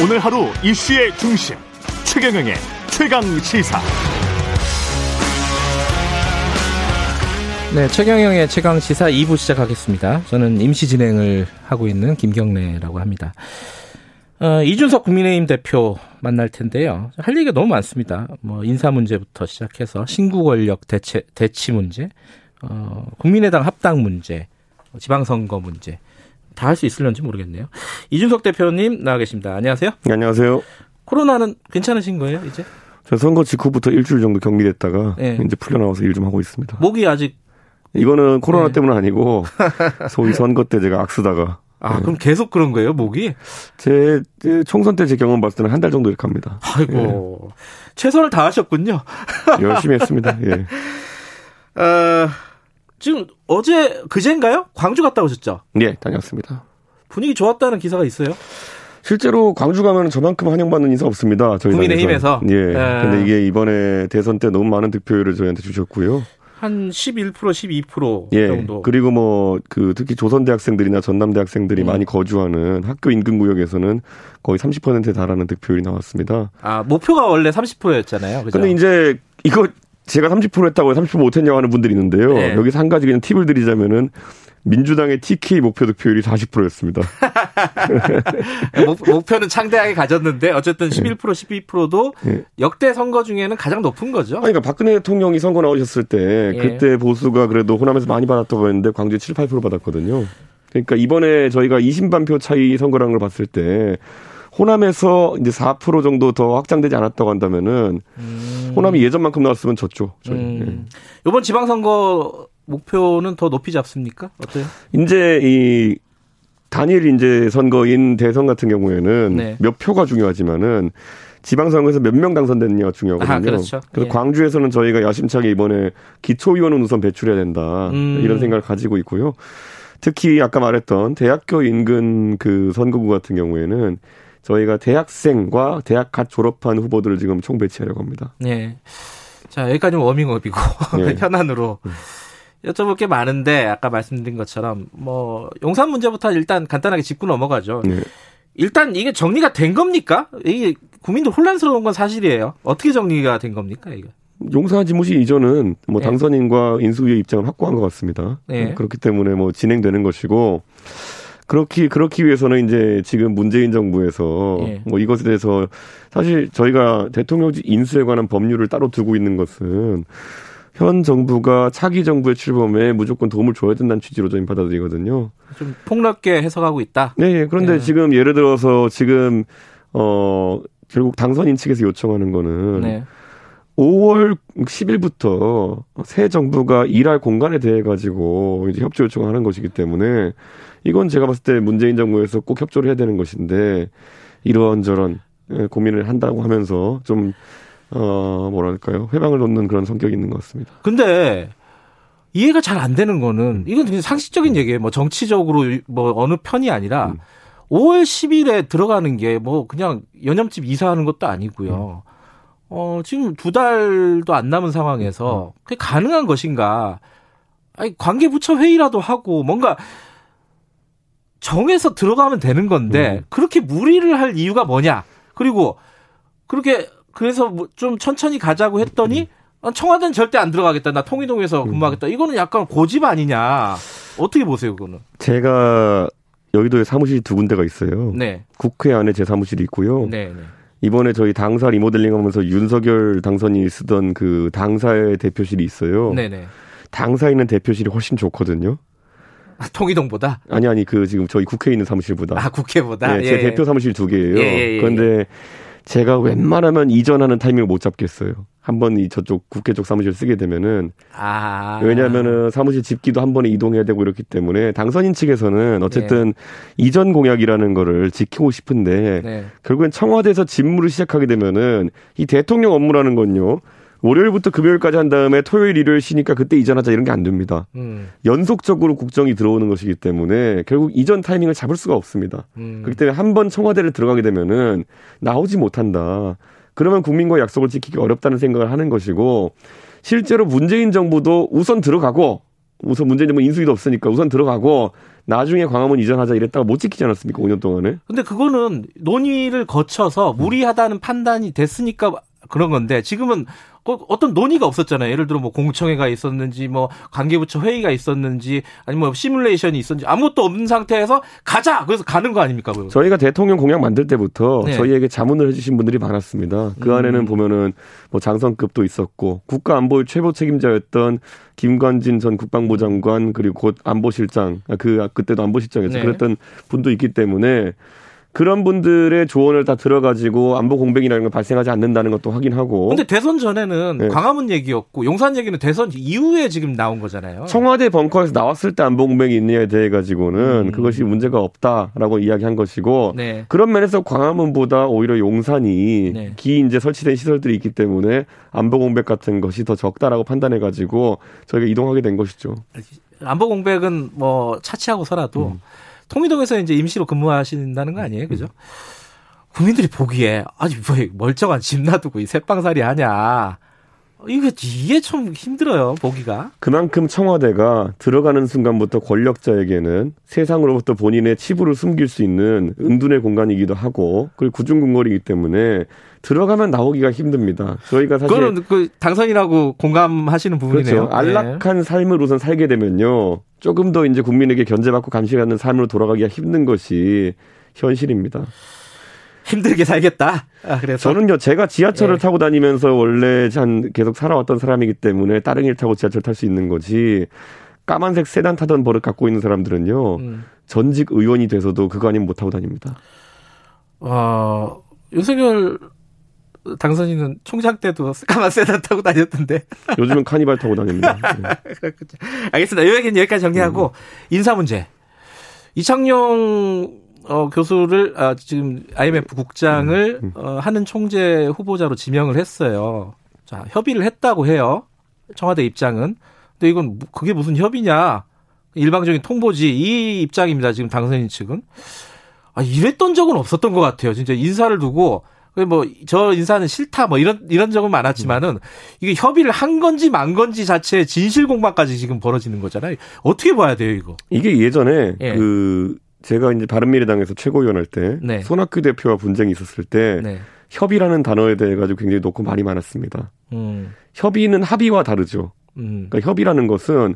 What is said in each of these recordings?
오늘 하루 이슈의 중심 최경영의 최강 시사. 네, 최경영의 최강 시사 2부 시작하겠습니다. 저는 임시 진행을 하고 있는 김경래라고 합니다. 어, 이준석 국민의힘 대표 만날 텐데요. 할 얘기가 너무 많습니다. 뭐 인사 문제부터 시작해서 신구 권력 대체 대치 문제, 어, 국민의당 합당 문제, 지방선거 문제 다 할 수 있을런지 모르겠네요. 이준석 대표님 나와 계십니다. 안녕하세요. 네, 안녕하세요. 코로나는 괜찮으신 거예요, 이제? 저 선거 직후부터 일주일 정도 격리됐다가 네. 이제 풀려 나와서 일 좀 하고 있습니다. 목이 아직 이거는 코로나 네. 때문 은 아니고 소위 선거 때 제가 악쓰다가 아, 네. 그럼 계속 그런 거예요, 목이? 제, 제 총선 때 제 경험 봤을 때는 한 달 정도 이렇게 합니다. 아이고. 예. 최선을 다하셨군요. 열심히 했습니다. 예. 어, 지금 어제 그제인가요? 광주 갔다 오셨죠? 예, 다녔습니다. 분위기 좋았다는 기사가 있어요? 실제로 광주 가면 저만큼 환영받는 인사 없습니다. 저희 국민의힘에서. 예. 예. 근데 이게 이번에 대선 때 너무 많은 득표율을 저희한테 주셨고요. 한 11%, 12% 예, 정도. 그리고 뭐 그 특히 조선 대학생들이나 전남 대학생들이 음. 많이 거주하는 학교 인근 구역에서는 거의 30%에 달하는 득표율이 나왔습니다. 아, 목표가 원래 30%였잖아요. 그죠? 근데 이제 이거 제가 30% 했다고 30% 못했냐고 하는 분들이 있는데요. 네. 여기서 한 가지 그냥 팁을 드리자면은 민주당의 TK 목표 득표율이 40%였습니다. 목표는 창대하게 가졌는데 어쨌든 11% 12%도 네. 역대 선거 중에는 가장 높은 거죠. 아니, 그러니까 박근혜 대통령이 선거 나오셨을 때 예. 그때 보수가 그래도 호남에서 많이 받았다고 했는데 광주에 7, 8% 받았거든요. 그러니까 이번에 저희가 20만 표 차이 선거라는 걸 봤을 때 호남에서 이제 4% 정도 더 확장되지 않았다고 한다면은 음. 호남이 예전만큼 나왔으면 졌죠. 저희. 음. 예. 이번 지방선거 목표는 더 높이 잡습니까? 어때요? 이제 이 단일 이제 선거인 대선 같은 경우에는 네. 몇 표가 중요하지만은 지방선거에서 몇 명 당선됐느냐가 중요하거든요. 아, 그렇죠. 그래서 예. 광주에서는 저희가 야심차게 이번에 기초의원은 우선 배출해야 된다 음. 이런 생각을 가지고 있고요. 특히 아까 말했던 대학교 인근 그 선거구 같은 경우에는 저희가 대학생과 대학 갓 졸업한 후보들을 지금 총 배치하려고 합니다. 네. 자 여기까지는 워밍업이고 네. 현안으로. 음. 여쭤볼 게 많은데 아까 말씀드린 것처럼 뭐 용산 문제부터 일단 간단하게 짚고 넘어가죠. 네. 일단 이게 정리가 된 겁니까? 이게 국민들 혼란스러운 건 사실이에요. 어떻게 정리가 된 겁니까, 이거? 용산 지무시 이전은 뭐 네. 당선인과 인수위의 입장을 확고한 것 같습니다. 네. 그렇기 때문에 뭐 진행되는 것이고 그렇기 그렇기 위해서는 이제 지금 문재인 정부에서 네. 뭐 이것에 대해서 사실 저희가 대통령직 인수에 관한 법률을 따로 두고 있는 것은 현 정부가 차기 정부의 출범에 무조건 도움을 줘야 된다는 취지로 저희 받아들이거든요. 좀 폭넓게 해석하고 있다. 네, 그런데 네. 지금 예를 들어서 지금 어 결국 당선인 측에서 요청하는 거는 네. 5월 10일부터 새 정부가 일할 공간에 대해 가지고 이제 협조 요청하는 것이기 때문에 이건 제가 봤을 때 문재인 정부에서 꼭 협조를 해야 되는 것인데 이런저런 예, 고민을 한다고 하면서 좀 어, 뭐랄까요. 회방을 놓는 그런 성격이 있는 것 같습니다. 근데 이해가 잘 안 되는 거는 이건 그냥 상식적인 얘기예요. 뭐 정치적으로 뭐 어느 편이 아니라 음. 5월 10일에 들어가는 게 뭐 그냥 연염집 이사하는 것도 아니고요. 음. 어, 지금 두 달도 안 남은 상황에서 음. 그게 가능한 것인가? 아니, 관계부처 회의라도 하고 뭔가 정해서 들어가면 되는 건데 음. 그렇게 무리를 할 이유가 뭐냐? 그리고 그렇게 그래서 뭐 좀 천천히 가자고 했더니 음. 청와대는 절대 안 들어가겠다. 나 통일동에서 음. 근무하겠다. 이거는 약간 고집 아니냐. 어떻게 보세요, 그거는? 제가 여의도에 사무실이 두 군데가 있어요. 네. 국회 안에 제 사무실이 있고요. 네, 네. 이번에 저희 당사 리모델링 하면서 윤석열 당선인이 쓰던 그 당사의 대표실이 있어요. 네네. 네. 당사에 있는 대표실이 훨씬 좋거든요. 아, 통이동보다? 아니, 아니, 그 지금 저희 국회에 있는 사무실보다. 아, 국회보다? 네, 제 예, 예. 대표 사무실 두 개예요. 예, 예, 예 그런데 제가 웬만하면 이전하는 타이밍을 못 잡겠어요. 한번 이 저쪽 국회 쪽 사무실 쓰게 되면은 아. 왜냐하면은 사무실 집기도 한 번에 이동해야 되고 이렇기 때문에 당선인 측에서는 어쨌든 네. 이전 공약이라는 거를 지키고 싶은데 네. 결국엔 청와대에서 직무를 시작하게 되면은 이 대통령 업무라는 건요. 월요일부터 금요일까지 한 다음에 토요일 일요일 쉬니까 그때 이전하자 이런 게 안 됩니다. 음. 연속적으로 국정이 들어오는 것이기 때문에 결국 이전 타이밍을 잡을 수가 없습니다. 음. 그렇기 때문에 한 번 청와대를 들어가게 되면은 나오지 못한다. 그러면 국민과 약속을 지키기 어렵다는 생각을 하는 것이고 실제로 문재인 정부도 우선 들어가고 우선 문제는 뭐 인수위도 없으니까 우선 들어가고 나중에 광화문 이전하자 이랬다가 못 지키지 않았습니까? 5년 동안에. 근데 그거는 논의를 거쳐서 무리하다는 판단이 됐으니까 그런 건데 지금은 어떤 논의가 없었잖아요. 예를 들어 뭐 공청회가 있었는지 뭐 관계부처 회의가 있었는지 아니면 뭐 시뮬레이션이 있었는지 아무것도 없는 상태에서 가자. 그래서 가는 거 아닙니까? 그거. 저희가 대통령 공약 만들 때부터 네. 저희에게 자문을 해주신 분들이 많았습니다. 그 음. 안에는 보면은 뭐 장성급도 있었고 국가 안보의 최고 책임자였던 김관진 전 국방부 장관 그리고 곧 안보실장 그 그때도 안보실장에서 네. 그랬던 분도 있기 때문에 그런 분들의 조언을 다 들어가지고 안보 공백이라는 걸 발생하지 않는다는 것도 확인하고. 근데 대선 전에는 네. 광화문 얘기였고 용산 얘기는 대선 이후에 지금 나온 거잖아요. 청와대 벙커에서 나왔을 때 안보 공백이 있느냐에 대해 가지고는 음. 그것이 문제가 없다라고 이야기한 것이고 네. 그런 면에서 광화문보다 오히려 용산이 네. 기 이제 설치된 시설들이 있기 때문에 안보 공백 같은 것이 더 적다라고 판단해 가지고 저희가 이동하게 된 것이죠. 안보 공백은 뭐 차치하고서라도 음. 통일동에서 이제 임시로 근무하신다는 거 아니에요? 그죠? 국민들이 보기에 아니 뭐 멀쩡한 집 놔두고 이 새빵살이 하냐. 이게 이게 좀 힘들어요 보기가. 그만큼 청와대가 들어가는 순간부터 권력자에게는 세상으로부터 본인의 치부를 숨길 수 있는 은둔의 공간이기도 하고 그리고 구중궁궐이기 때문에 들어가면 나오기가 힘듭니다. 저희가 사실 그거는 그 당선이라고 공감하시는 부분이네요. 그렇죠. 안락한 네. 삶을 우선 살게 되면요. 조금 더 이제 국민에게 견제받고 감시하는 삶으로 돌아가기가 힘든 것이 현실입니다. 힘들게 살겠다. 아, 그래서 저는요 제가 지하철을 예. 타고 다니면서 원래 한 계속 살아왔던 사람이기 때문에 다른 일 타고 지하철 탈 수 있는 거지. 까만색 세단 타던 버릇 갖고 있는 사람들은요 음. 전직 의원이 돼서도 그거 아니면 못 타고 다닙니다. 어, 윤석열 당선인은 총장 때도 까만 세단 타고 다녔던데. 요즘은 카니발 타고 다닙니다. 네. 알겠습니다. 요 얘기는 여기까지 정리하고 음. 인사 문제. 이창용 어, 교수를 아, 지금 IMF 국장을 음, 음. 어, 하는 총재 후보자로 지명을 했어요. 자 협의를 했다고 해요. 청와대 입장은. 근데 이건 그게 무슨 협의냐? 일방적인 통보지 이 입장입니다. 지금 당선인 측은. 아, 이랬던 적은 없었던 것 같아요. 진짜 인사를 두고 뭐저 인사는 싫다 뭐 이런 이런 적은 많았지만은 이게 협의를 한 건지 만 건지 자체 진실 공방까지 지금 벌어지는 거잖아요. 어떻게 봐야 돼요 이거? 이게 예전에 예. 그 제가 이제 바른미래당에서 최고위원 할때 네. 손학규 대표와 분쟁이 있었을 때 네. 협의라는 단어에 대해 가지고 굉장히 놓고 말이 많았습니다. 음. 협의는 합의와 다르죠. 음. 그러니까 협의라는 것은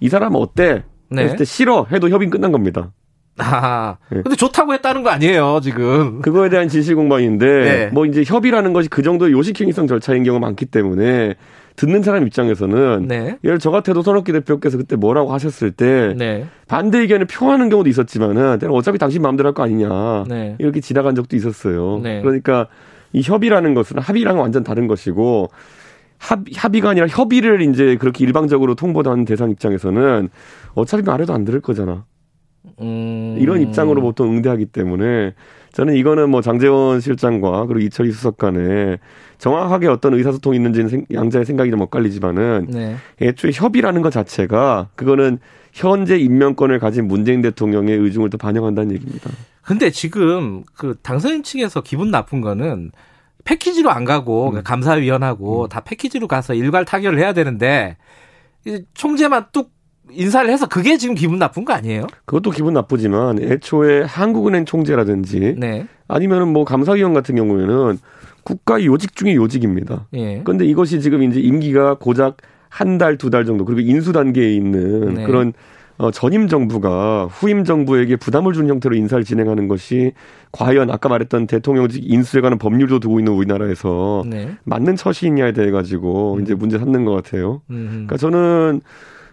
이 사람 어때? 네. 했을 때 싫어 해도 협의 끝난 겁니다. 아, 네. 근데 좋다고 했다는 거 아니에요, 지금. 그거에 대한 진실 공방인데, 네. 뭐 이제 협의라는 것이 그 정도의 요식행위성 절차인 경우가 많기 때문에, 듣는 사람 입장에서는, 네. 예를 저 같아도 손학규 대표께서 그때 뭐라고 하셨을 때, 네. 반대 의견을 표하는 경우도 있었지만은, 내가 어차피 당신 마음대로 할 거 아니냐, 네. 이렇게 지나간 적도 있었어요. 네. 그러니까 이 협의라는 것은 합의랑 완전 다른 것이고, 합, 합의가 아니라 협의를 이제 그렇게 일방적으로 통보하는 대상 입장에서는 어차피 말해도 안 들을 거잖아. 음... 이런 입장으로 보통 응대하기 때문에 저는 이거는 뭐 장재원 실장과 그리고 이철희 수석 간에 정확하게 어떤 의사소통이 있는지는 양자의 생각이 좀 엇갈리지만은 네. 애초에 협의라는 것 자체가 그거는 현재 임명권을 가진 문재인 대통령의 의중을 또 반영한다는 얘기입니다. 근데 지금 그 당선인 측에서 기분 나쁜 거는 패키지로 안 가고 음. 감사위원하고 음. 다 패키지로 가서 일괄 타결을 해야 되는데 총재만 뚝 인사를 해서 그게 지금 기분 나쁜 거 아니에요? 그것도 기분 나쁘지만 애초에 한국은행 총재라든지 네. 아니면은 뭐 감사위원 같은 경우에는 국가 요직 중에 요직입니다. 예. 그런데 이것이 지금 이제 임기가 고작 한 달, 두 달 정도 그리고 인수 단계에 있는 네. 그런 어, 전임 정부가 후임 정부에게 부담을 준 형태로 인사를 진행하는 것이 과연 아까 말했던 대통령직 인수에 관한 법률도 두고 있는 우리나라에서 네. 맞는 처시이냐에 대해 가지고 음. 이제 문제 삼는 것 같아요. 음. 그러니까 저는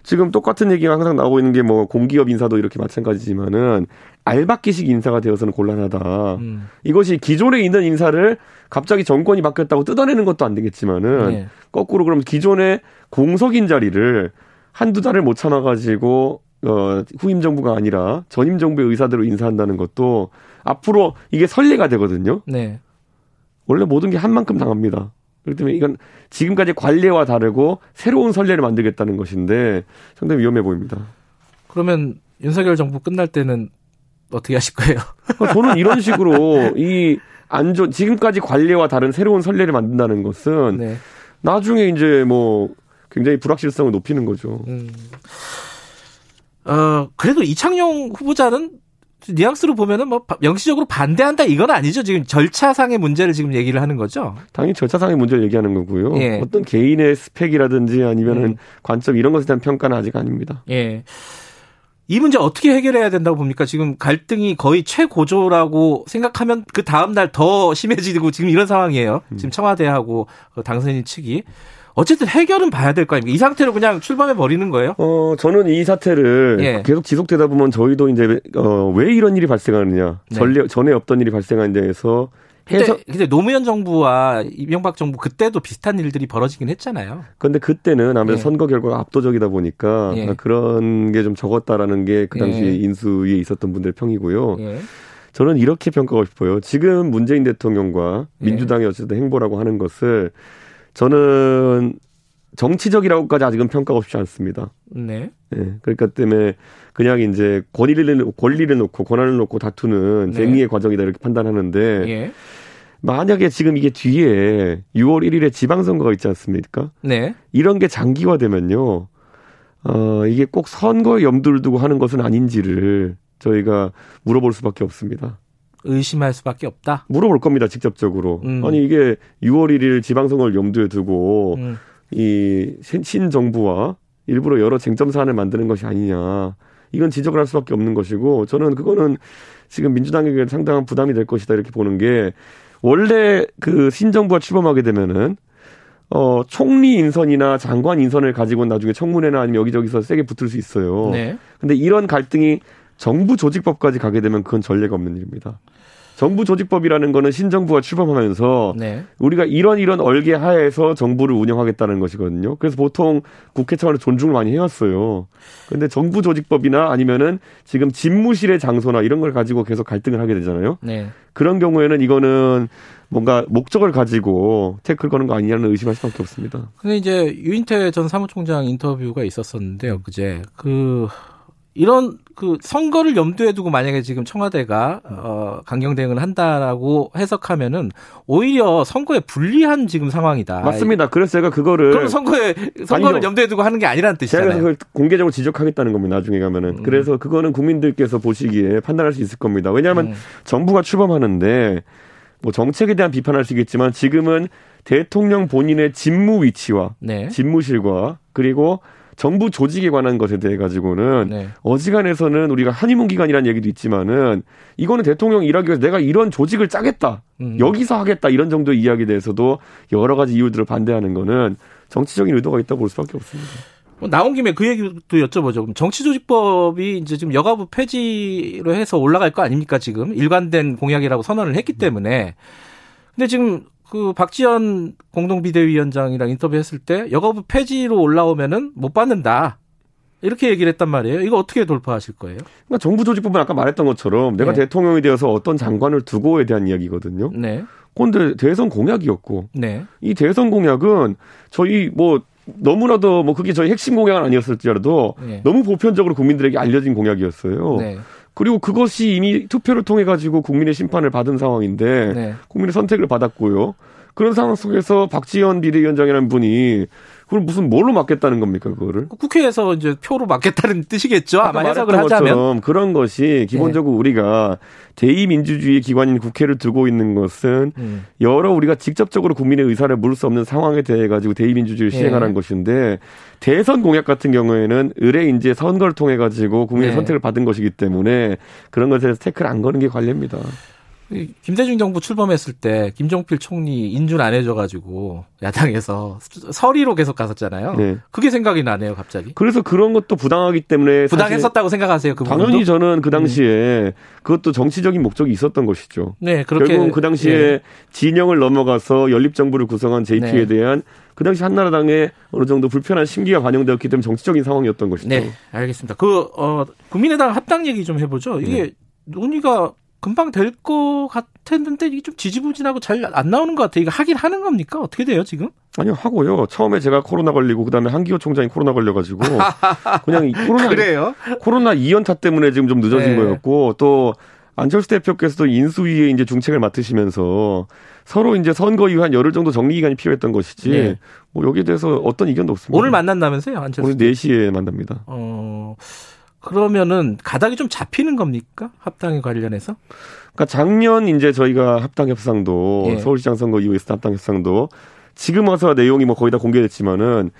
지금 똑같은 얘기가 항상 나오고 있는 게 뭐 공기업 인사도 이렇게 마찬가지지만은 알바기식 인사가 되어서는 곤란하다. 음. 이것이 기존에 있는 인사를 갑자기 정권이 바뀌었다고 뜯어내는 것도 안 되겠지만은 네. 거꾸로 그럼 기존의 공석인 자리를 한두 달을 못 참아가지고 어, 후임 정부가 아니라 전임 정부의 의사대로 인사한다는 것도 앞으로 이게 선례가 되거든요. 네. 원래 모든 게 한 만큼 당합니다. 그렇기 때문에 이건 지금까지 관례와 다르고 새로운 선례를 만들겠다는 것인데 상당히 위험해 보입니다. 그러면 윤석열 정부 끝날 때는 어떻게 하실 거예요? 어, 저는 이런 식으로 이 안 좋 지금까지 관례와 다른 새로운 선례를 만든다는 것은 네. 나중에 이제 뭐 굉장히 불확실성을 높이는 거죠. 음. 어, 그래도 이창용 후보자는 뉘앙스로 보면은 뭐 명시적으로 반대한다 이건 아니죠. 지금 절차상의 문제를 지금 얘기를 하는 거죠. 당연히 절차상의 문제를 얘기하는 거고요. 예. 어떤 개인의 스펙이라든지 아니면은 음. 관점 이런 것에 대한 평가는 아직 아닙니다. 예. 이 문제 어떻게 해결해야 된다고 봅니까? 지금 갈등이 거의 최고조라고 생각하면 그 다음 날 더 심해지고 지금 이런 상황이에요. 음. 지금 청와대하고 그 당선인 측이 어쨌든 해결은 봐야 될 거 아닙니까? 이 상태로 그냥 출범해 버리는 거예요? 어, 저는 이 사태를 예. 계속 지속되다 보면 저희도 이제 어, 왜 이런 일이 발생하느냐, 네. 전에 전에 없던 일이 발생한 데에서 해서 근데, 근데 노무현 정부와 이명박 정부 그때도 비슷한 일들이 벌어지긴 했잖아요. 그런데 그때는 아무래도 예. 선거 결과가 압도적이다 보니까 예. 그런 게 좀 적었다라는 게 그 당시 예. 인수위에 있었던 분들의 평이고요. 예. 저는 이렇게 평가하고 싶어요. 지금 문재인 대통령과 예. 민주당의 어쨌든 행보라고 하는 것을 저는 정치적이라고까지 아직은 평가하고 싶지 않습니다. 네. 네. 그러니까 때문에 그냥 이제 권리를 권리를 놓고 권한을 놓고 다투는 네. 재미의 과정이다 이렇게 판단하는데 예. 만약에 지금 이게 뒤에 6월 1일에 지방선거가 있지 않습니까? 네. 이런 게 장기화되면요. 어, 이게 꼭 선거에 염두를 두고 하는 것은 아닌지를 저희가 물어볼 수밖에 없습니다. 의심할 수밖에 없다. 물어볼 겁니다, 직접적으로. 음. 아니 이게 6월 1일 지방선거를 염두에 두고 음. 이 신 정부와 일부러 여러 쟁점 사안을 만드는 것이 아니냐. 이건 지적을 할 수밖에 없는 것이고 저는 그거는 지금 민주당에게 상당한 부담이 될 것이다 이렇게 보는 게 원래 그 신정부가 출범하게 되면은 어 총리 인선이나 장관 인선을 가지고 나중에 청문회나 아니면 여기저기서 세게 붙을 수 있어요. 네. 근데 이런 갈등이 정부 조직법까지 가게 되면 그건 전례가 없는 일입니다. 정부 조직법이라는 거는 신정부가 출범하면서 네. 우리가 이런 이런 얼개 하에서 정부를 운영하겠다는 것이거든요. 그래서 보통 국회 차원에서 존중을 많이 해왔어요. 근데 정부 조직법이나 아니면은 지금 집무실의 장소나 이런 걸 가지고 계속 갈등을 하게 되잖아요. 네. 그런 경우에는 이거는 뭔가 목적을 가지고 태클 거는 거 아니냐는 의심할 수밖에 없습니다. 근데 이제 유인태 전 사무총장 인터뷰가 있었었는데요. 그제 그 이런 그 선거를 염두에 두고 만약에 지금 청와대가 어 강경 대응을 한다라고 해석하면은 오히려 선거에 불리한 지금 상황이다. 맞습니다. 그래서 제가 그거를 그럼 선거에 선거를 아니요. 염두에 두고 하는 게 아니라는 뜻이잖아요. 제가 그걸 공개적으로 지적하겠다는 겁니다. 나중에 가면은 음. 그래서 그거는 국민들께서 보시기에 판단할 수 있을 겁니다. 왜냐하면 음. 정부가 출범하는데 뭐 정책에 대한 비판할 수 있겠지만 지금은 대통령 본인의 직무 위치와 네. 집무실과 그리고 정부 조직에 관한 것에 대해 가지고는 네. 어지간해서는 우리가 한의문 기간이라는 얘기도 있지만은 이거는 대통령 일하기 위해서 내가 이런 조직을 짜겠다. 음. 여기서 하겠다. 이런 정도의 이야기에 대해서도 여러 가지 이유들을 반대하는 거는 정치적인 의도가 있다고 볼 수밖에 없습니다. 뭐 나온 김에 그 얘기도 여쭤보죠. 그럼 정치조직법이 이제 지금 여가부 폐지로 해서 올라갈 거 아닙니까? 지금 일관된 공약이라고 선언을 했기 때문에. 근데 지금 그 박지원 공동비대위원장이랑 인터뷰했을 때 여가부 폐지로 올라오면은 못 받는다. 이렇게 얘기를 했단 말이에요. 이거 어떻게 돌파하실 거예요? 그러니까 정부 조직법은 아까 말했던 것처럼 내가 네. 대통령이 되어서 어떤 장관을 두고에 대한 이야기거든요. 네. 그런데 대선 공약이었고 네. 이 대선 공약은 저희 뭐 너무나도 뭐 그게 저희 핵심 공약은 아니었을지라도 네. 너무 보편적으로 국민들에게 알려진 공약이었어요. 네. 그리고 그것이 이미 투표를 통해 가지고 국민의 심판을 받은 상황인데 네. 국민의 선택을 받았고요. 그런 상황 속에서 박지원 비대위원장이라는 분이 그걸 무슨 뭘로 막겠다는 겁니까 그거를? 국회에서 이제 표로 막겠다는 뜻이겠죠. 아마 해석을 하자면 그런 것이 기본적으로 네. 우리가 대의민주주의 기관인 국회를 두고 있는 것은 음. 여러 우리가 직접적으로 국민의 의사를 물을 수 없는 상황에 대해 가지고 대의민주주의를 시행하는 네. 것인데 대선 공약 같은 경우에는 의뢰 인재 선거를 통해 가지고 국민의 네. 선택을 받은 것이기 때문에 그런 것에 대해서 태클 안 거는 게 관례입니다. 김대중 정부 출범했을 때 김종필 총리 인준 안 해줘가지고 야당에서 서리로 계속 갔었잖아요. 네. 그게 생각이 나네요, 갑자기. 그래서 그런 것도 부당하기 때문에 부당했었다고 생각하세요. 그 당연히 저는 그 당시에 음. 그것도 정치적인 목적이 있었던 것이죠. 네, 그렇게 결국 그 당시에 네. 진영을 넘어가서 연립 정부를 구성한 JP에 네. 대한 그 당시 한나라당에 어느 정도 불편한 심기가 반영되었기 때문에 정치적인 상황이었던 것이죠. 네, 알겠습니다. 그 어, 국민의당 합당 얘기 좀 해보죠. 이게 네. 논의가 금방 될 것 같았는데 이게 좀 지지부진하고 잘 안 나오는 것 같아요. 이거 하긴 하는 겁니까? 어떻게 돼요 지금? 아니요 하고요. 처음에 제가 코로나 걸리고 그다음에 한기호 총장이 코로나 걸려가지고 그냥 코로나 그래요? 코로나 2연타 때문에 지금 좀 늦어진 네. 거였고 또 안철수 대표께서도 인수위에 이제 중책을 맡으시면서 서로 이제 선거 이후 한 열흘 정도 정리 기간이 필요했던 것이지 네. 뭐 여기에 대해서 어떤 이견도 없습니다. 오늘 만난다면서요, 안철수? 오늘 4시에 만납니다. 어. 그러면은 가닥이 좀 잡히는 겁니까? 합당에 관련해서? 그러니까 작년 이제 저희가 합당 협상도 예. 서울시장 선거 이후에 합당 협상도 지금 와서 내용이 뭐 거의 다 공개됐지만은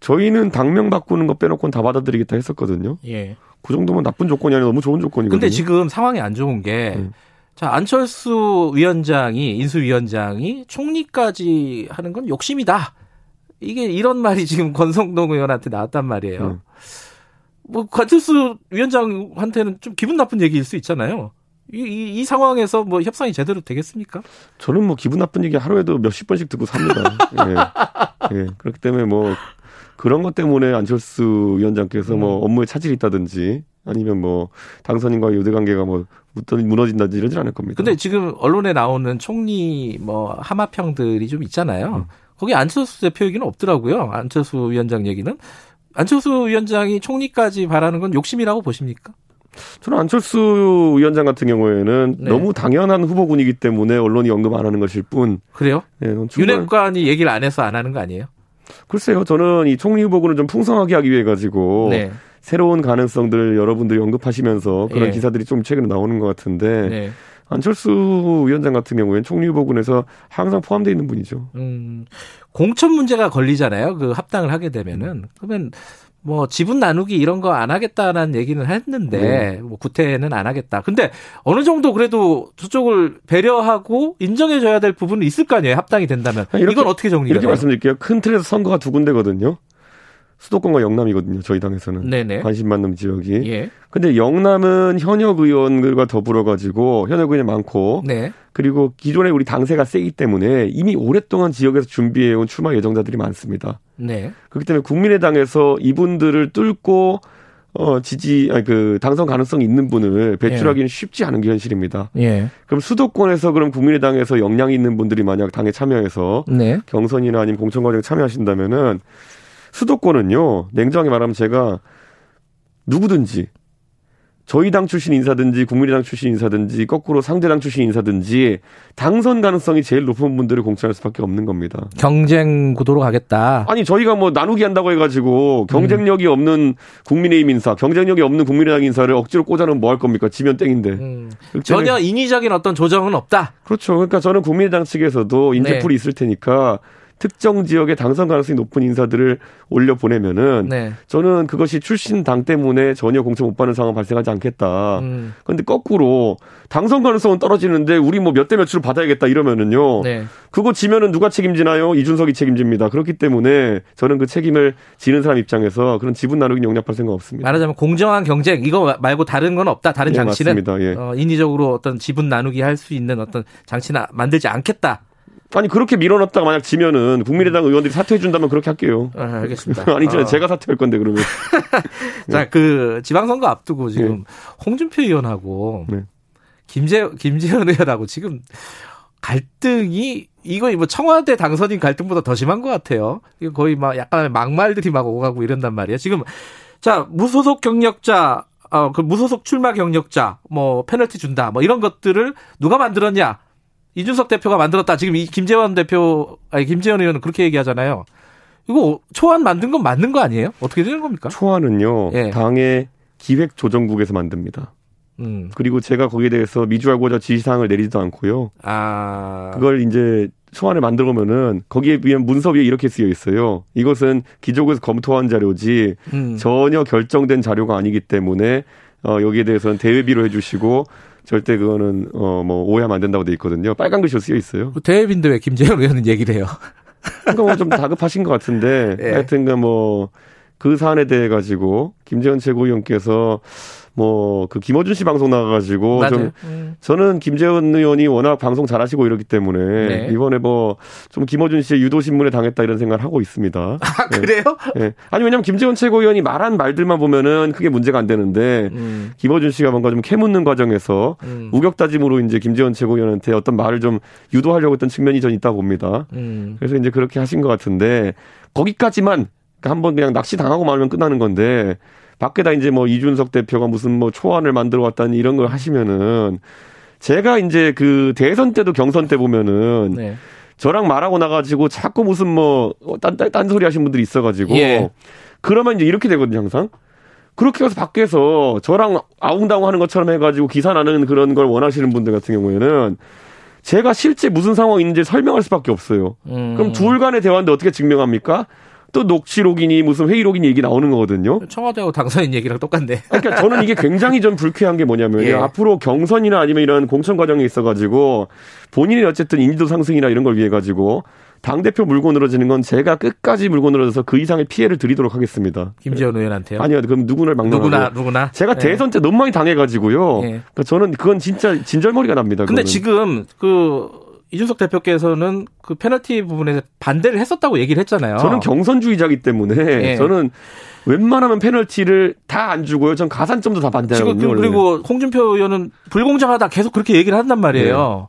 저희는 당명 바꾸는 거 빼놓고는 다 받아들이겠다 했었거든요. 예. 그 정도면 나쁜 조건이 아니라 너무 좋은 조건이거든요. 근데 지금 상황이 안 좋은 게 음. 자, 안철수 위원장이 인수위원장이 총리까지 하는 건 욕심이다. 이게 이런 말이 지금 권성동 의원한테 나왔단 말이에요. 음. 뭐 안철수 위원장한테는 좀 기분 나쁜 얘기일 수 있잖아요. 이, 이, 이, 상황에서 뭐 협상이 제대로 되겠습니까? 저는 뭐 기분 나쁜 얘기 하루에도 몇십 번씩 듣고 삽니다. 예. 예. 그렇기 때문에 뭐 그런 것 때문에 안철수 위원장께서 뭐 음. 뭐 업무에 차질이 있다든지 아니면 뭐 당선인과의 유대 관계가 뭐 무너진다든지 이러진 않을 겁니다. 근데 지금 언론에 나오는 총리 뭐 하마평들이 좀 있잖아요. 음. 거기 안철수 대표 얘기는 없더라고요. 안철수 위원장 얘기는. 안철수 위원장이 총리까지 바라는 건 욕심이라고 보십니까? 저는 안철수 위원장 같은 경우에는 네. 너무 당연한 후보군이기 때문에 언론이 언급 안 하는 것일 뿐. 그래요? 네, 윤핵관이 얘기를 안 해서 안 하는 거 아니에요? 글쎄요, 저는 이 총리 후보군을 좀 풍성하게 하기 위해 가지고 네. 새로운 가능성들을 여러분들이 언급하시면서 그런 네. 기사들이 좀 최근에 나오는 것 같은데 네. 안철수 위원장 같은 경우에는 총리 후보군에서 항상 포함되어 있는 분이죠. 음, 공천 문제가 걸리잖아요. 그 합당을 하게 되면은 그러면 뭐 지분 나누기 이런 거 안 하겠다라는 얘기는 했는데 네. 뭐 구태는 안 하겠다. 근데 어느 정도 그래도 저쪽을 배려하고 인정해 줘야 될 부분은 있을 거 아니에요. 합당이 된다면 이렇게, 이건 어떻게 정리가 이렇게 말씀드릴게요. 큰 틀에서 선거가 두 군데거든요. 수도권과 영남이거든요. 저희 당에서는 네네. 관심 받는 지역이. 예. 근데 영남은 현역 의원들과 더불어 가지고 현역 의원이 많고 네. 그리고 기존에 우리 당세가 세기 때문에 이미 오랫동안 지역에서 준비해 온 출마 예정자들이 많습니다. 네. 그렇기 때문에 국민의당에서 이분들을 뚫고 어 지지 아니 그 당선 가능성이 있는 분을 배출하기는 예. 쉽지 않은 게 현실입니다. 예. 그럼 수도권에서 그럼 국민의당에서 역량이 있는 분들이 만약 당에 참여해서 네. 경선이나 아니면 공천 과정에 참여하신다면은 수도권은요, 냉정하게 말하면 제가 누구든지 저희 당 출신 인사든지 국민의당 출신 인사든지 거꾸로 상대당 출신 인사든지 당선 가능성이 제일 높은 분들을 공천할 수밖에 없는 겁니다. 경쟁 구도로 가겠다. 아니 저희가 뭐 나누기 한다고 해가지고 경쟁력이 음. 없는 국민의힘 인사, 경쟁력이 없는 국민의당 인사를 억지로 꽂아놓으면 뭐 할 겁니까? 지면 땡인데. 음. 전혀 인위적인 어떤 조정은 없다. 그렇죠. 그러니까 저는 국민의당 측에서도 인재풀이 네. 있을 테니까 특정 지역에 당선 가능성이 높은 인사들을 올려 보내면은 네. 저는 그것이 출신 당 때문에 전혀 공천 못 받는 상황 발생하지 않겠다. 음. 그런데 거꾸로 당선 가능성은 떨어지는데 우리 뭐 몇 대 몇으로 받아야겠다 이러면은요. 네. 그거 지면은 누가 책임지나요? 이준석이 책임집니다. 그렇기 때문에 저는 그 책임을 지는 사람 입장에서 그런 지분 나누기 용납할 생각 없습니다. 말하자면 공정한 경쟁 이거 말고 다른 건 없다. 다른 네, 장치는 맞습니다. 예. 어, 인위적으로 어떤 지분 나누기 할 수 있는 어떤 장치나 만들지 않겠다. 아니 그렇게 밀어넣다가 만약 지면은 국민의당 의원들이 사퇴해 준다면 그렇게 할게요. 아, 알겠습니다. 아니죠. 어. 제가 사퇴할 건데 그러면. 자, 그 지방선거 앞두고 지금 네. 홍준표 의원하고 네. 김재 김재현 의원하고 지금 갈등이 이거 뭐 청와대 당선인 갈등보다 더 심한 것 같아요. 이거 거의 막 약간 막말들이 막 오가고 이런단 말이에요. 지금 자 무소속 경력자 어, 그 무소속 출마 경력자, 뭐, 페널티 준다, 뭐, 이런 것들을 누가 만들었냐? 이준석 대표가 만들었다. 지금 이 김재원 대표, 아니 김재원 의원은 그렇게 얘기하잖아요. 이거 초안 만든 건 맞는 거 아니에요? 어떻게 되는 겁니까? 초안은요. 예. 당의 기획조정국에서 만듭니다. 음. 그리고 제가 거기에 대해서 미주알고자 지시사항을 내리지도 않고요. 아. 그걸 이제 초안을 만들어 보면은 거기에 비한 문서 위에 이렇게 쓰여 있어요. 이것은 기조국에서 검토한 자료지 음. 전혀 결정된 자료가 아니기 때문에 어 여기에 대해서는 대외비로 해주시고 절대 그거는 어 뭐 오해하면 안 된다고 돼 있거든요. 빨간 글씨로 쓰여 있어요. 그 대회빈데 왜 김재현 의원은 얘기를 해요? 그러니까 뭐 좀 다급하신 것 같은데 예. 하여튼 뭐그 사안에 대해 가지고 김재현 최고위원께서 뭐 그 김어준 씨 방송 나가가지고. 좀 음. 저는 김재원 의원이 워낙 방송 잘하시고 이러기 때문에 네. 이번에 뭐 좀 김어준 씨의 유도 신문에 당했다 이런 생각을 하고 있습니다. 아 네. 그래요? 네. 아니 왜냐면 김재원 최고위원이 말한 말들만 보면은 크게 문제가 안 되는데 음. 김어준 씨가 뭔가 좀 캐묻는 과정에서 음. 우격다짐으로 이제 김재원 최고위원한테 어떤 말을 좀 유도하려고 했던 측면이 전 있다 봅니다. 음. 그래서 이제 그렇게 하신 것 같은데 거기까지만 한번 그냥 낚시 당하고 말면 끝나는 건데 밖에다 이제 뭐 이준석 대표가 무슨 뭐 초안을 만들어 왔다니 이런 걸 하시면은 제가 이제 그 대선 때도 경선 때 보면은 네. 저랑 말하고 나가지고 자꾸 무슨 뭐딴딴 소리 하신 분들이 있어가지고 예. 그러면 이제 이렇게 되거든요 항상 그렇게 해서 밖에서 저랑 아웅다웅 하는 것처럼 해가지고 기사 나는 그런 걸 원하시는 분들 같은 경우에는 제가 실제 무슨 상황이 있는지 설명할 수밖에 없어요. 음. 그럼 둘 간의 대화인데 어떻게 증명합니까? 또 녹취록이니 무슨 회의록이니 얘기 나오는 거거든요. 청와대하고 당선인 얘기랑 똑같네. 그러니까 저는 이게 굉장히 좀 불쾌한 게 뭐냐면 예. 앞으로 경선이나 아니면 이런 공천 과정에 있어가지고 본인이 어쨌든 인지도 상승이나 이런 걸 위해 가지고 당대표 물고 늘어지는 건 제가 끝까지 물고 늘어져서 그 이상의 피해를 드리도록 하겠습니다. 김지현 의원한테요? 아니요. 그럼 누구를 막나 누구나, 누구나. 제가 네. 대선 때 너무 많이 당해가지고요. 네. 그러니까 저는 그건 진짜 진절머리가 납니다. 근데 그거는. 지금 그 이준석 대표께서는 그 페널티 부분에 반대를 했었다고 얘기를 했잖아요. 저는 경선주의자기 때문에 네. 저는 웬만하면 페널티를 다 안 주고요. 전 가산점도 다 반대하거든요. 지금 그 그리고 홍준표 의원은 불공정하다 계속 그렇게 얘기를 한단 말이에요.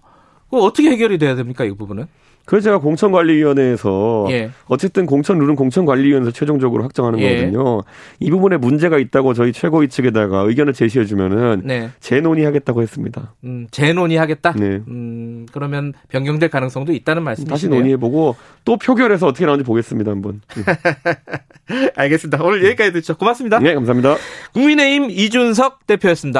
네. 어떻게 해결이 돼야 됩니까, 이 부분은? 그래서 제가 공천관리위원회에서 예. 어쨌든 공천 룰은 공천관리위원회에서 최종적으로 확정하는 예. 거거든요. 이 부분에 문제가 있다고 저희 최고위 측에다가 의견을 제시해 주면은 네. 재논의하겠다고 했습니다. 음, 재논의하겠다. 네. 음, 그러면 변경될 가능성도 있다는 말씀이시네요. 다시 논의해보고 또 표결해서 어떻게 나오는지 보겠습니다 한번. 알겠습니다. 오늘 여기까지 듣죠. 고맙습니다. 네, 감사합니다. 국민의힘 이준석 대표였습니다.